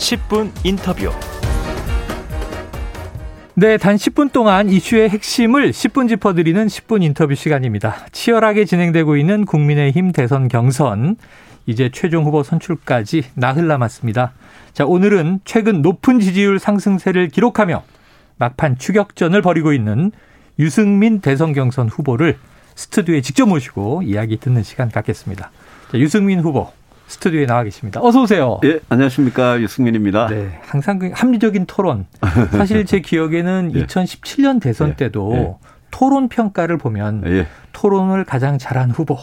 10분 인터뷰. 네, 단 10분 동안 이슈의 핵심을 10분 짚어드리는 10분 인터뷰 시간입니다. 치열하게 진행되고 있는 국민의힘 대선 경선. 이제 최종 후보 선출까지 나흘 남았습니다. 자, 오늘은 최근 높은 지지율 상승세를 기록하며 막판 추격전을 벌이고 있는 유승민 대선 경선 후보를 스튜디오에 직접 모시고 이야기 듣는 시간 갖겠습니다. 자, 유승민 후보 스튜디오에 나와 계십니다. 어서 오세요. 예, 안녕하십니까 유승민입니다. 네, 항상 그 합리적인 토론. 사실 제 기억에는 예. 2017년 대선 예. 때도 예. 토론 평가를 보면 예. 토론을 가장 잘한 후보.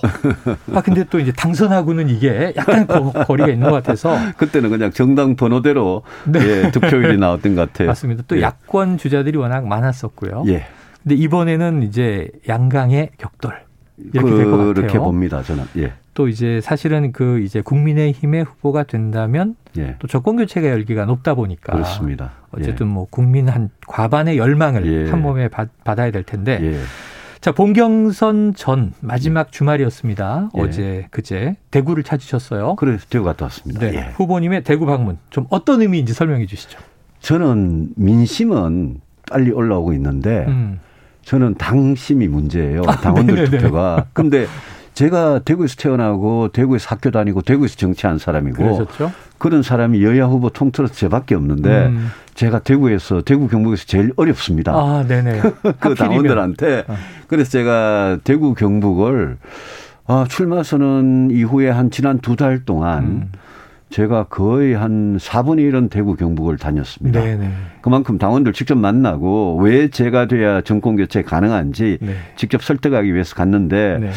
아 근데 또 이제 당선하고는 이게 약간 거리가 있는 것 같아서 그때는 그냥 정당 번호대로 네. 예, 득표율이 나왔던 것 같아요. 맞습니다. 또 예. 야권 주자들이 워낙 많았었고요. 예. 근데 이번에는 이제 양강의 격돌 이렇게 될 것 같아요. 그렇게 봅니다. 저는. 예. 또 이제 사실은 그 이제 국민의힘의 후보가 된다면 예. 또 정권 교체가 열기가 높다 보니까 그렇습니다. 어쨌든 예. 뭐 국민 한 과반의 열망을 예. 한 몸에 받, 아야 될 텐데 예. 자 본경선 전 마지막 주말이었습니다. 예. 어제 그제 대구를 찾으셨어요. 그래서 대구 갔다 왔습니다. 네. 예. 후보님의 대구 방문 좀 어떤 의미인지 설명해 주시죠. 저는 민심은 빨리 올라오고 있는데 음. 저는 당심이 문제예요. 아, 당원들 아, 투표가. 근데 제가 대구에서 태어나고 대구에서 학교 다니고 대구에서 정치한 사람이고 그러셨죠? 그런 사람이 여야 후보 통틀어서 저밖에 없는데 음. 제가 대구에서 대구 경북에서 제일 어렵습니다. 아, 네네. 그 당원들한테 어. 그래서 제가 대구 경북을 아, 출마 선언 이후에 한 지난 두 달 동안 음. 제가 거의 한 4분의 1은 대구 경북을 다녔습니다. 네네. 그만큼 당원들 직접 만나고 왜 제가 돼야 정권 교체 가능한지 네. 직접 설득하기 위해서 갔는데 네.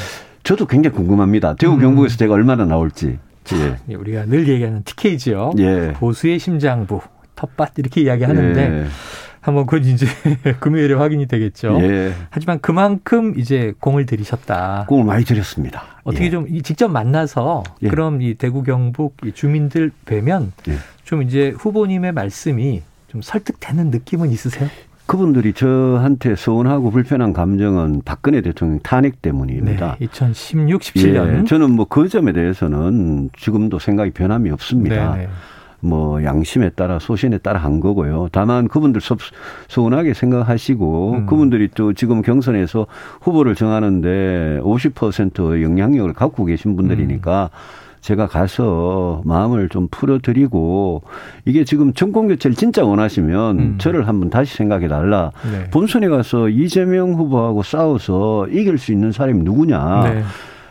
저도 굉장히 궁금합니다. 대구 음. 경북에서 제가 얼마나 나올지. 예. 우리가 늘 얘기하는 TK지요. 예. 보수의 심장부, 텃밭 이렇게 이야기하는데 예. 한번 그건 이제 금요일에 확인이 되겠죠. 예. 하지만 그만큼 이제 공을 들이셨다. 공을 많이 들였습니다. 어떻게 예. 좀 직접 만나서 예. 그럼 이 대구 경북 주민들 뵈면 예. 좀 이제 후보님의 말씀이 좀 설득되는 느낌은 있으세요? 그분들이 저한테 서운하고 불편한 감정은 박근혜 대통령 탄핵 때문입니다. 네, 2016, 17년. 예, 저는 뭐 그 점에 대해서는 지금도 생각이 변함이 없습니다. 네네. 네. 뭐 양심에 따라 소신에 따라 한 거고요. 다만 그분들 서운하게 생각하시고 음. 그분들이 또 지금 경선에서 후보를 정하는데 50%의 영향력을 갖고 계신 분들이니까 음. 제가 가서 마음을 좀 풀어드리고 이게 지금 정권 교체를 진짜 원하시면 음. 저를 한번 다시 생각해 달라. 네. 본선에 가서 이재명 후보하고 싸워서 이길 수 있는 사람이 누구냐. 네.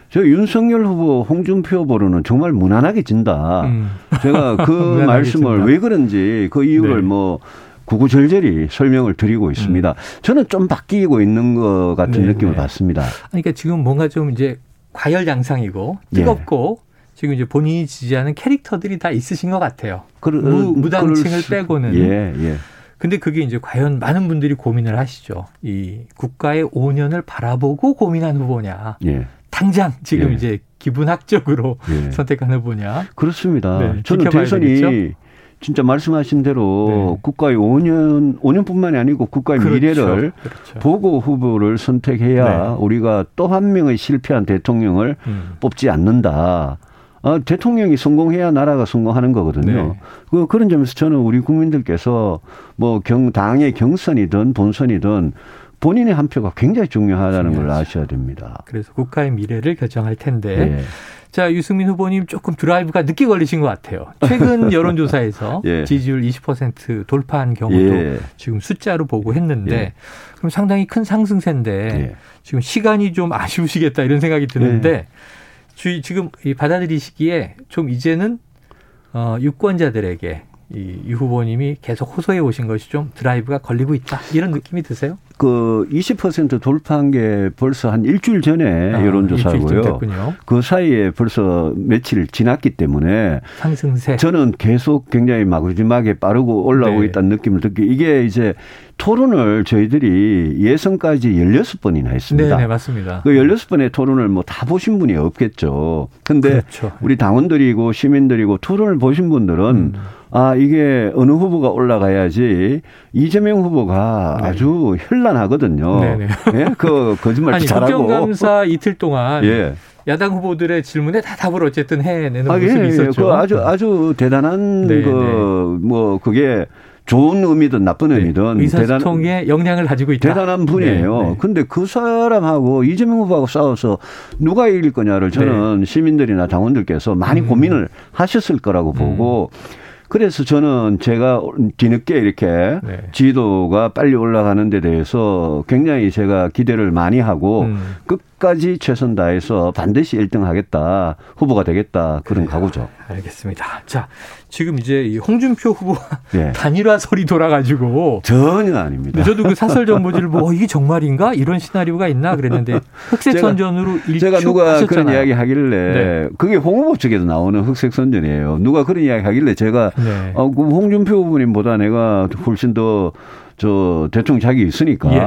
저 윤석열 후보, 홍준표 후보로는 정말 무난하게 진다. 음. 제가 그 말씀을 진다. 왜 그런지 그 이유를 네. 뭐 구구절절히 설명을 드리고 있습니다. 음. 저는 좀 바뀌고 있는 것 같은 네, 느낌을 네. 받습니다. 그러니까 지금 뭔가 좀 이제 과열 양상이고 뜨겁고 예. 지금 이제 본인이 지지하는 캐릭터들이 다 있으신 것 같아요. 그, 무, 무당층을 빼고는. 예, 예. 근데 그게 이제 과연 많은 분들이 고민을 하시죠. 이 국가의 5년을 바라보고 고민한 후보냐. 예. 당장 지금 예. 이제 기분학적으로 예. 선택한 후보냐. 그렇습니다. 네, 저는 대선이 되겠죠? 진짜 말씀하신 대로 네. 국가의 5년, 5년뿐만이 아니고 국가의 그렇죠. 미래를 그렇죠. 보고 후보를 선택해야 네. 우리가 또 한 명의 실패한 대통령을 음. 뽑지 않는다. 어, 대통령이 성공해야 나라가 성공하는 거거든요. 네. 그, 그런 점에서 저는 우리 국민들께서 뭐 경, 당의 경선이든 본선이든 본인의 한 표가 굉장히 중요하다는 중요하죠. 걸 아셔야 됩니다. 그래서 국가의 미래를 결정할 텐데. 네. 자, 유승민 후보님 조금 드라이브가 늦게 걸리신 것 같아요. 최근 여론조사에서 예. 지지율 20% 돌파한 경우도 예. 지금 숫자로 보고 했는데 예. 그럼 상당히 큰 상승세인데 예. 지금 시간이 좀 아쉬우시겠다 이런 생각이 드는데 예. 주의 지금 이 받아들이시기에 좀 이제는 어 유권자들에게 이, 유 후보님이 계속 호소해 오신 것이 좀 드라이브가 걸리고 있다 이런 느낌이 드세요? 그 20% 돌파한 게 벌써 한 일주일 전에 아, 여론조사고요. 그 사이에 벌써 며칠 지났기 때문에 상승세. 저는 계속 굉장히 마지막에 빠르고 올라오고 네. 있다는 느낌을 듣기 이게 이제 토론을 저희들이 예선까지 16번이나 했습니다. 네, 네 맞습니다. 그 16번의 토론을 뭐 다 보신 분이 없겠죠. 근데 그렇죠. 우리 당원들이고 시민들이고 토론을 보신 분들은 음. 아, 이게 어느 후보가 올라가야지 이재명 후보가 네. 아주 현란 하거든요. 네네. 예? 그 거짓말 아니, 잘하고. 국정감사 이틀 동안 예. 야당 후보들의 질문에 다 답을 어쨌든 해내는 아, 모습이 예, 예. 있었죠. 그 아주 아주 대단한 그뭐 그게 좋은 의미든 나쁜 네. 의미든 의사소통에 영향을 가지고 있다. 대단한 분이에요. 네, 네. 근데 그 사람하고 이재명 후보하고 싸워서 누가 이길 거냐를 저는 네. 시민들이나 당원들께서 많이 음. 고민을 하셨을 거라고 보고 음. 그래서 저는 제가 뒤늦게 이렇게 네. 지도가 빨리 올라가는 데 대해서 굉장히 제가 기대를 많이 하고 음. 끝까지 최선 다해서 반드시 1등 하겠다. 후보가 되겠다. 그런 그래요. 각오죠. 알겠습니다. 자, 지금 이제 이 홍준표 후보 네. 단일화설이 돌아가지고 전혀 아닙니다. 저도 그 사설 정보지를 보고 어, 이게 정말인가 이런 시나리오가 있나 그랬는데 흑색 선전으로 제가, 제가 누가 하셨잖아요. 그런 이야기 하길래 네. 그게 홍 후보 측에서 나오는 흑색 선전이에요. 누가 그런 이야기 하길래 제가 네. 어, 그 홍준표 후보님보다 내가 훨씬 더 저 대통령 자격이 있으니까 예.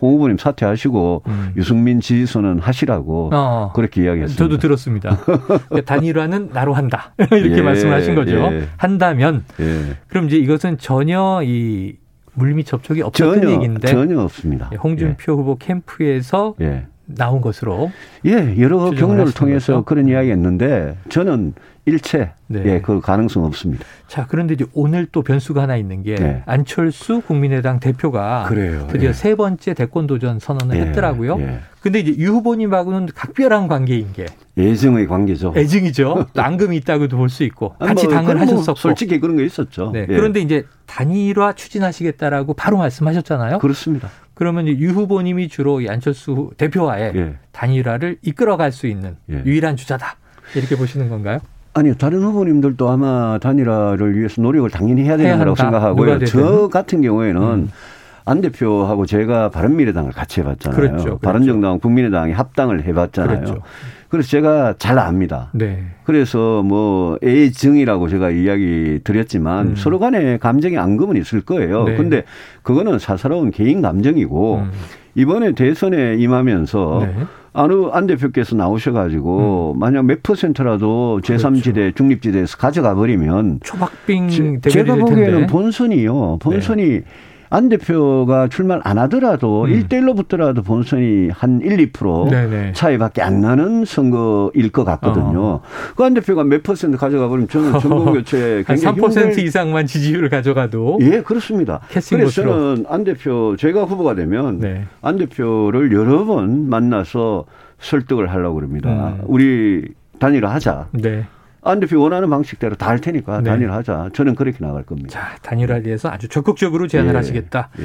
홍 후보님 사퇴하시고 음. 유승민 지지선은 하시라고 어. 그렇게 이야기했습니다. 저도 들었습니다. 그러니까 단일화는 나로 한다 이렇게 예. 말씀하신 거죠. 예. 한다면 예. 그럼 이제 이것은 전혀 이 물밑 접촉이 없었던 전혀, 얘기인데 전혀 없습니다. 홍준표 예. 후보 캠프에서 예. 나온 것으로 예 여러 경로를 통해서 거죠? 그런 이야기했는데 저는 일체 네. 예, 그 가능성 없습니다. 자, 그런데 이제 오늘 또 변수가 하나 있는 게 네. 안철수 국민의당 대표가 그래요. 드디어 예. 세 번째 대권 도전 선언을 예. 했더라고요. 예. 근데 이제 유 후보님하고는 각별한 관계인 게 애증의 관계죠. 애증이죠. 앙금이 있다고도 볼 수 있고 같이 뭐, 당을 뭐 하셨었고 솔직히 그런 게 있었죠. 네. 예. 그런데 이제 단일화 추진하시겠다라고 바로 말씀하셨잖아요. 그렇습니다. 그러면 유 후보님이 주로 이 안철수 대표와의 예. 단일화를 이끌어갈 수 있는 예. 유일한 주자다 이렇게 보시는 건가요? 아니요, 다른 후보님들도 아마 단일화를 위해서 노력을 당연히 해야 되는 거라고 생각하고요. 저 같은 경우에는 음. 안 대표하고 제가 바른미래당을 같이 해봤잖아요. 그렇죠, 그렇죠. 바른정당, 국민의당이 합당을 해봤잖아요. 그렇죠. 그래서 제가 잘 압니다. 네. 그래서 뭐 애증이라고 제가 이야기 드렸지만 음. 서로 간에 감정의 앙금은 있을 거예요. 네. 근데 그거는 사사로운 개인 감정이고 음. 이번에 대선에 임하면서 네. 아느 안 대표께서 나오셔가지고 음. 만약 몇 퍼센트라도 제3지대 그렇죠. 중립지대에서 가져가 버리면 초박빙 제가 보기에는 본선이요. 본선이 네. 안 대표가 출마를 안 하더라도 음. 1대1로 붙더라도 본선이 한 1, 2% 네네. 차이밖에 안 나는 선거일 것 같거든요. 어. 그안 대표가 몇 퍼센트 가져가 버리면 저는 전국교체 굉장히 3% 힘들... 이상만 지지율을 가져가도 예, 그렇습니다. 그래서 것으로. 저는 안 대표 제가 후보가 되면 네. 안 대표를 여러 번 만나서 설득을 하려고 그럽니다. 음. 우리 단일화 하자. 네. 안 대표 원하는 방식대로 다 할 테니까 네. 단일하자. 저는 그렇게 나갈 겁니다. 자, 단일화에 대해서 아주 적극적으로 제안을 예. 하시겠다. 예.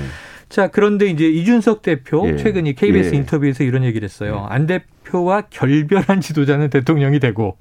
자, 그런데 이제 이준석 대표 예. 최근 이 KBS 예. 인터뷰에서 이런 얘기를 했어요. 예. 안 대표와 결별한 지도자는 대통령이 되고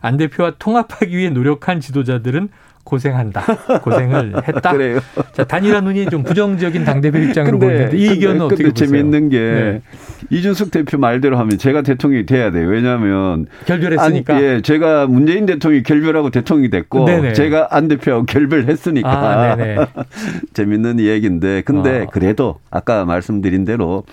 안 대표와 통합하기 위해 노력한 지도자들은 고생한다. 고생을 했다. 그래요. 자, 단일화 눈이 좀 부정적인 당대표 입장으로 근데, 보이는데 이 의견은 어떻게 근데 보세요? 재밌는 게 네. 이준석 대표 말대로 하면 제가 대통령이 돼야 돼요. 왜냐하면 결별했으니까. 안, 예, 제가 문재인 대통령이 결별하고 대통령이 됐고 네네. 제가 안 대표하고 결별했으니까 아, 재밌는 얘기인데 근데 어. 그래도 아까 말씀드린 대로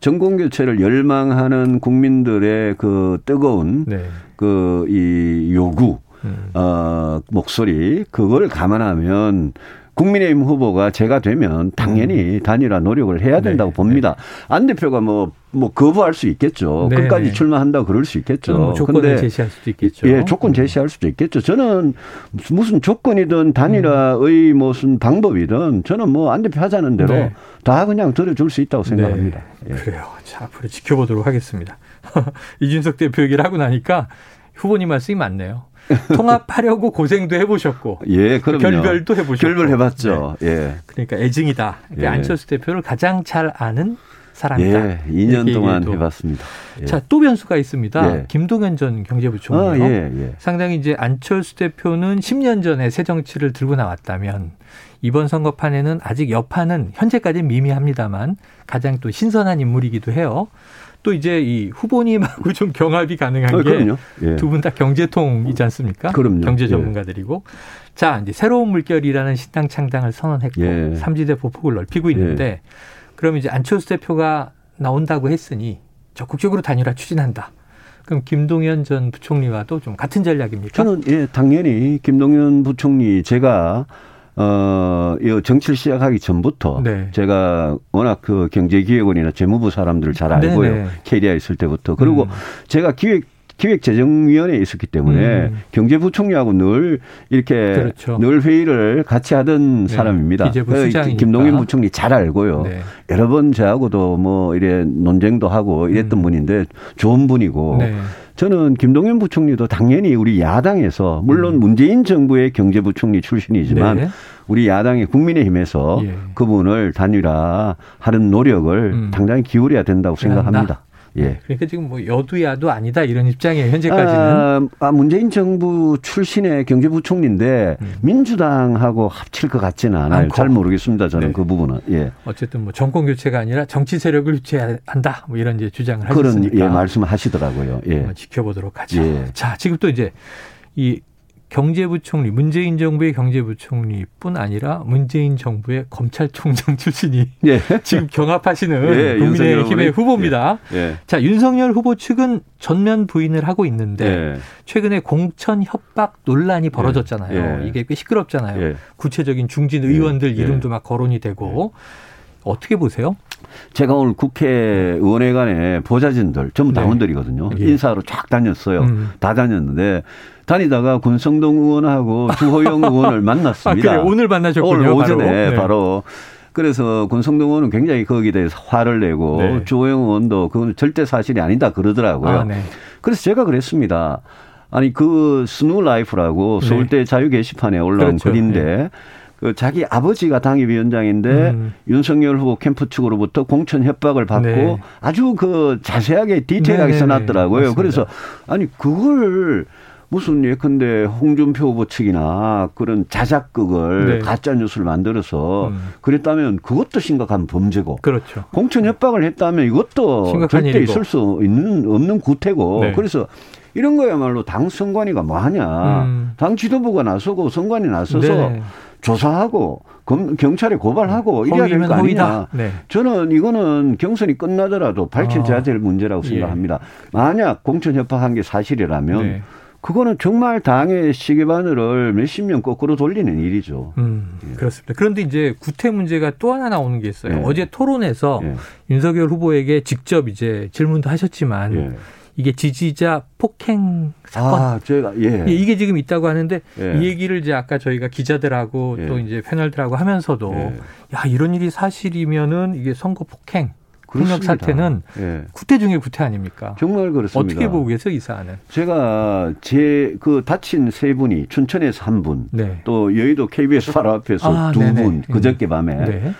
정권 교체를 열망하는 국민들의 그 뜨거운 네. 그이 요구 음. 어, 목소리 그걸 감안하면 국민의힘 후보가 제가 되면 당연히 음. 단일화 노력을 해야 된다고 네. 봅니다. 네. 안 대표가 뭐, 뭐 거부할 수 있겠죠. 네. 끝까지 네. 출마한다고 그럴 수 있겠죠. 뭐 조건을 제시할 수도 있겠죠. 예, 조건 제시할 수도 있겠죠. 저는 무슨 조건이든 단일화의 음. 무슨 방법이든 저는 뭐 안 대표 하자는 대로 네. 다 그냥 들어줄 수 있다고 생각합니다. 네. 예. 그래요. 자, 앞으로 지켜보도록 하겠습니다. 이준석 대표 얘기를 하고 나니까 후보님 말씀이 많네요. 통합하려고 고생도 해보셨고, 예, 그럼 결별도 해보셨고, 결별 해봤죠. 네. 예. 그러니까 애증이다. 그러니까 예. 안철수 대표를 가장 잘 아는 사람이다. 예, 2년 동안 해봤습니다. 예. 자, 또 변수가 있습니다. 예. 김동연 전 경제부총리요. 아, 예, 예. 상당히 이제 안철수 대표는 10년 전에 새 정치를 들고 나왔다면 이번 선거판에는 아직 여파는 현재까지는 미미합니다만 가장 또 신선한 인물이기도 해요. 또 이제 이 후보님하고 좀 경합이 가능한 아, 게두 예. 분다 경제통이지 않습니까? 그럼요. 경제 예. 전문가들이고. 예. 자, 이제 새로운 물결이라는 신당 창당을 선언했고 예. 삼지대 보폭을 넓히고 있는데 예. 그럼 이제 안철수 대표가 나온다고 했으니 적극적으로 단일화 추진한다. 그럼 김동연 전 부총리와도 좀 같은 전략입니까? 저는 예, 당연히 김동연 부총리 제가 어, 이 정치를 시작하기 전부터 네. 제가 워낙 그 경제기획원이나 재무부 사람들을 잘 알고요. 네네. 캐리아 있을 때부터. 그리고 음. 제가 기획 기획재정위원회에 있었기 때문에 음. 경제부총리하고 늘 이렇게 그렇죠. 늘 회의를 같이 하던 네. 사람입니다. 김동연 부총리 잘 알고요. 네. 여러 번 저하고도 뭐 이래 논쟁도 하고 이랬던 음. 분인데 좋은 분이고 네. 저는 김동연 부총리도 당연히 우리 야당에서 물론 음. 문재인 정부의 경제부총리 출신이지만 네. 우리 야당의 국민의힘에서 예. 그분을 단일화하는 노력을 음. 당장히 기울여야 된다고 생각합니다. 예. 네, 그러니까 지금 뭐 여두야도 아니다 이런 입장이에요 현재까지는. 아, 아 문재인 정부 출신의 경제부총리인데 음. 민주당하고 합칠 것 같지는 않아요. 않고. 잘 모르겠습니다. 저는 네. 그 부분은. 예. 어쨌든 뭐 정권 교체가 아니라 정치 세력을 교체해야 한다. 뭐 이런 이제 주장을 하셨으니까. 그런 예, 말씀을 하시더라고요. 예. 지켜보도록 하죠. 예. 자 지금 또 이제 이 경제부총리 문재인 정부의 경제부총리뿐 아니라 문재인 정부의 검찰총장 출신이 예. 지금 경합하시는 예, 국민의힘의 후보입니다. 예. 예. 자 윤석열 후보 측은 전면 부인을 하고 있는데 예. 최근에 공천 협박 논란이 벌어졌잖아요. 예. 이게 꽤 시끄럽잖아요. 구체적인 중진 의원들 이름도 막 거론이 되고 어떻게 보세요? 제가 오늘 국회의원회관에 보좌진들 전부 네. 당원들이거든요. 네. 인사로 쫙 다녔어요. 음. 다 다녔는데 다니다가 권성동 의원하고 주호영 의원을 만났습니다. 아, 그래, 오늘 만나셨군요. 오늘 오전에 바로. 네. 바로. 그래서 권성동 의원은 굉장히 거기에 대해서 화를 내고 네. 주호영 의원도 그건 절대 사실이 아니다 그러더라고요. 아, 네. 그래서 제가 그랬습니다. 아니 그 SNULife라고 네. 서울대 자유 게시판에 올라온 그렇죠. 글인데 네. 그 자기 아버지가 당협위원장인데 음. 윤석열 후보 캠프 측으로부터 공천 협박을 받고 네. 아주 그 자세하게 디테일하게 네, 네, 네. 써놨더라고요. 맞습니다. 그래서 아니 그걸 무슨 예컨대 홍준표 후보 측이나 그런 자작극을 네. 가짜 뉴스를 만들어서 음. 그랬다면 그것도 심각한 범죄고 그렇죠. 공천 협박을 했다면 이것도 절대 일이고. 있을 수 있는 없는 구태고 네. 그래서 이런 거야말로 당 선관위가 뭐 하냐. 음. 당 지도부가 나서고 선관위 나서서 네. 조사하고 검, 경찰에 고발하고 이래야 될 거 아니냐. 네. 저는 이거는 경선이 끝나더라도 밝혀져야 아. 될 문제라고 예. 생각합니다. 예. 만약 공천 협박한 게 사실이라면 네. 그거는 정말 당의 시계바늘을 몇십 년 거꾸로 돌리는 일이죠. 음, 예. 그렇습니다. 그런데 이제 구태 문제가 또 하나 나오는 게 있어요. 예. 어제 토론에서 예. 윤석열 후보에게 직접 이제 질문도 하셨지만 예. 이게 지지자 폭행 사건. 아, 제가 예. 예. 이게 지금 있다고 하는데 예. 이 얘기를 이제 아까 저희가 기자들하고 예. 또 이제 패널들하고 하면서도 예. 야 이런 일이 사실이면은 이게 선거 폭행. 폭력 사태는 예. 구태 중에 구태 아닙니까? 정말 그렇습니다. 어떻게 보고 계세요, 이 사안은? 제가 제 그 다친 세 분이 춘천에서 한 분, 네. 또 여의도 KBS 바로 앞에서 아, 두 분, 그저께 밤에 네.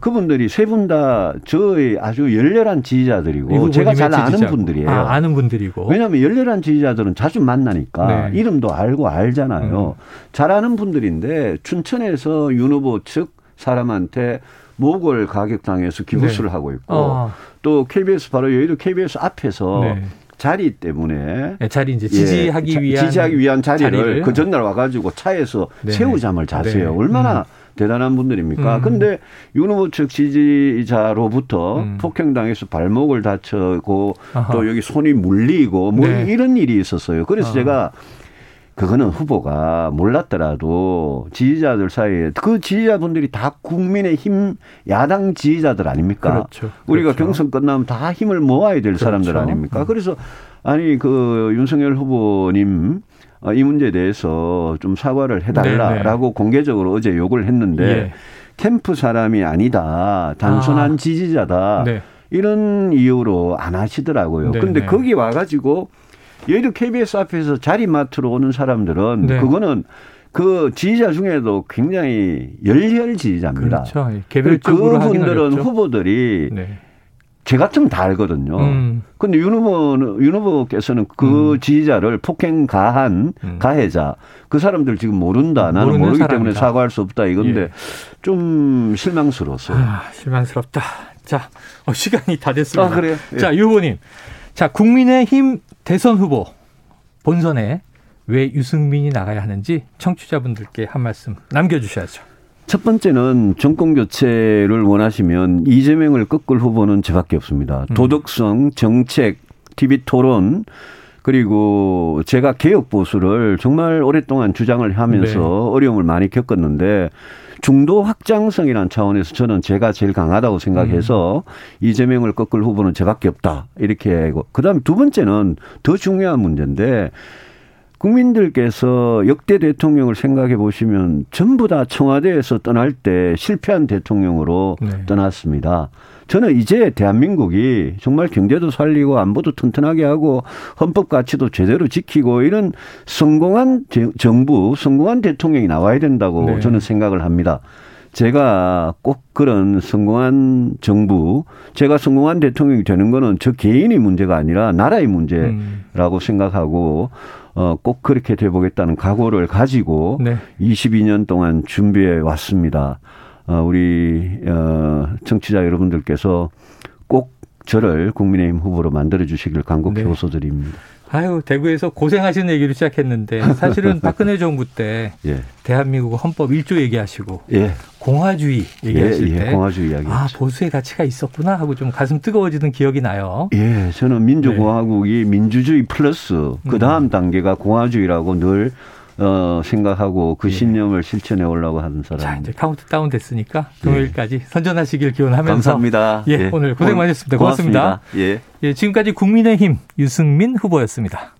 그분들이 세 분 다 저의 아주 열렬한 지지자들이고 제가 잘 아는 분들이에요. 아, 아는 분들이고. 왜냐하면 열렬한 지지자들은 자주 만나니까 네. 이름도 알고 알잖아요. 음. 잘 아는 분들인데 춘천에서 윤 후보 측 사람한테 목을 가격당해서 기부수를 네. 하고 있고 어. 또 KBS 바로 여의도 KBS 앞에서 네. 자리 때문에 네, 자리 이제 지지하기 예, 위한 지지하기 위한 자리를, 자리를. 그 전날 와가지고 차에서 네. 새우잠을 잤어요. 네. 얼마나 음. 대단한 분들입니까? 음. 근데 윤 후보 측 지지자로부터 음. 폭행당해서 발목을 다쳤고 아하. 또 여기 손이 물리고 뭐 네. 이런 일이 있었어요. 그래서 아. 제가 그거는 후보가 몰랐더라도 지지자들 사이에 그 지지자분들이 다 국민의 힘 야당 지지자들 아닙니까? 그렇죠. 우리가 그렇죠. 경선 끝나면 다 힘을 모아야 될 그렇죠. 사람들 아닙니까? 음. 그래서 아니 그 윤석열 후보님 어, 이 문제에 대해서 좀 사과를 해달라라고 네네. 공개적으로 어제 요구를 했는데 예. 캠프 사람이 아니다 단순한 아. 지지자다 네. 이런 이유로 안 하시더라고요. 네네. 근데 거기 와가지고 여의도 KBS 앞에서 자리 맡으러 오는 사람들은 네. 그거는 그 지지자 중에도 굉장히 열렬 지지자입니다. 그렇죠. 개별적으로 그분들은 후보들이 네. 제 같으면 다 알거든요. 음. 근데 윤 후보는, 윤 후보께서는 그 음. 지지자를 폭행 가한 음. 가해자, 그 사람들 지금 모른다. 나는 모르기 사람이다. 때문에 사과할 수 없다. 이건데 예. 좀 실망스러웠어요. 아, 실망스럽다. 자, 어, 시간이 다 됐습니다. 아, 그래요? 예. 자, 유 후보님. 자, 국민의힘 대선 후보 본선에 왜 유승민이 나가야 하는지 청취자분들께 한 말씀 남겨주셔야죠. 첫 번째는 정권 교체를 원하시면 이재명을 꺾을 후보는 저밖에 없습니다. 음. 도덕성, 정책, TV 토론, 그리고 제가 개혁 보수를 정말 오랫동안 주장을 하면서 네. 어려움을 많이 겪었는데 중도 확장성이라는 차원에서 저는 제가 제일 강하다고 생각해서 음. 이재명을 꺾을 후보는 저밖에 없다. 이렇게 하고. 그 다음에 두 번째는 더 중요한 문제인데 국민들께서 역대 대통령을 생각해 보시면 전부 다 청와대에서 떠날 때 실패한 대통령으로 네. 떠났습니다. 저는 이제 대한민국이 정말 경제도 살리고 안보도 튼튼하게 하고 헌법 가치도 제대로 지키고 이런 성공한 정부, 성공한 대통령이 나와야 된다고 네. 저는 생각을 합니다. 제가 꼭 그런 성공한 정부, 제가 성공한 대통령이 되는 거는 저 개인의 문제가 아니라 나라의 문제라고 음. 생각하고 어, 꼭 그렇게 돼보겠다는 각오를 가지고 네. 22년 동안 준비해 왔습니다. 어, 우리 어, 청취자 여러분들께서 꼭 저를 국민의힘 후보로 만들어 주시길 간곡히 네. 호소드립니다. 아유 대구에서 고생하시는 얘기를 시작했는데 사실은 박근혜 정부 때 예. 대한민국 헌법 1조 얘기하시고 예. 공화주의 얘기하실 예, 예. 때 공화주의 이야기 아 보수의 가치가 있었구나 하고 좀 가슴 뜨거워지는 기억이 나요. 예, 저는 민주공화국이 네. 민주주의 플러스 그 다음 음. 단계가 공화주의라고 늘 어, 생각하고 그 예. 신념을 실천해 오려고 하는 사람. 자, 이제 카운트 다운 됐으니까 금요일까지 예. 선전하시길 기원하면서. 감사합니다. 예, 예. 오늘 고생 많으셨습니다. 고맙습니다. 고맙습니다. 예. 예, 지금까지 국민의힘 유승민 후보였습니다.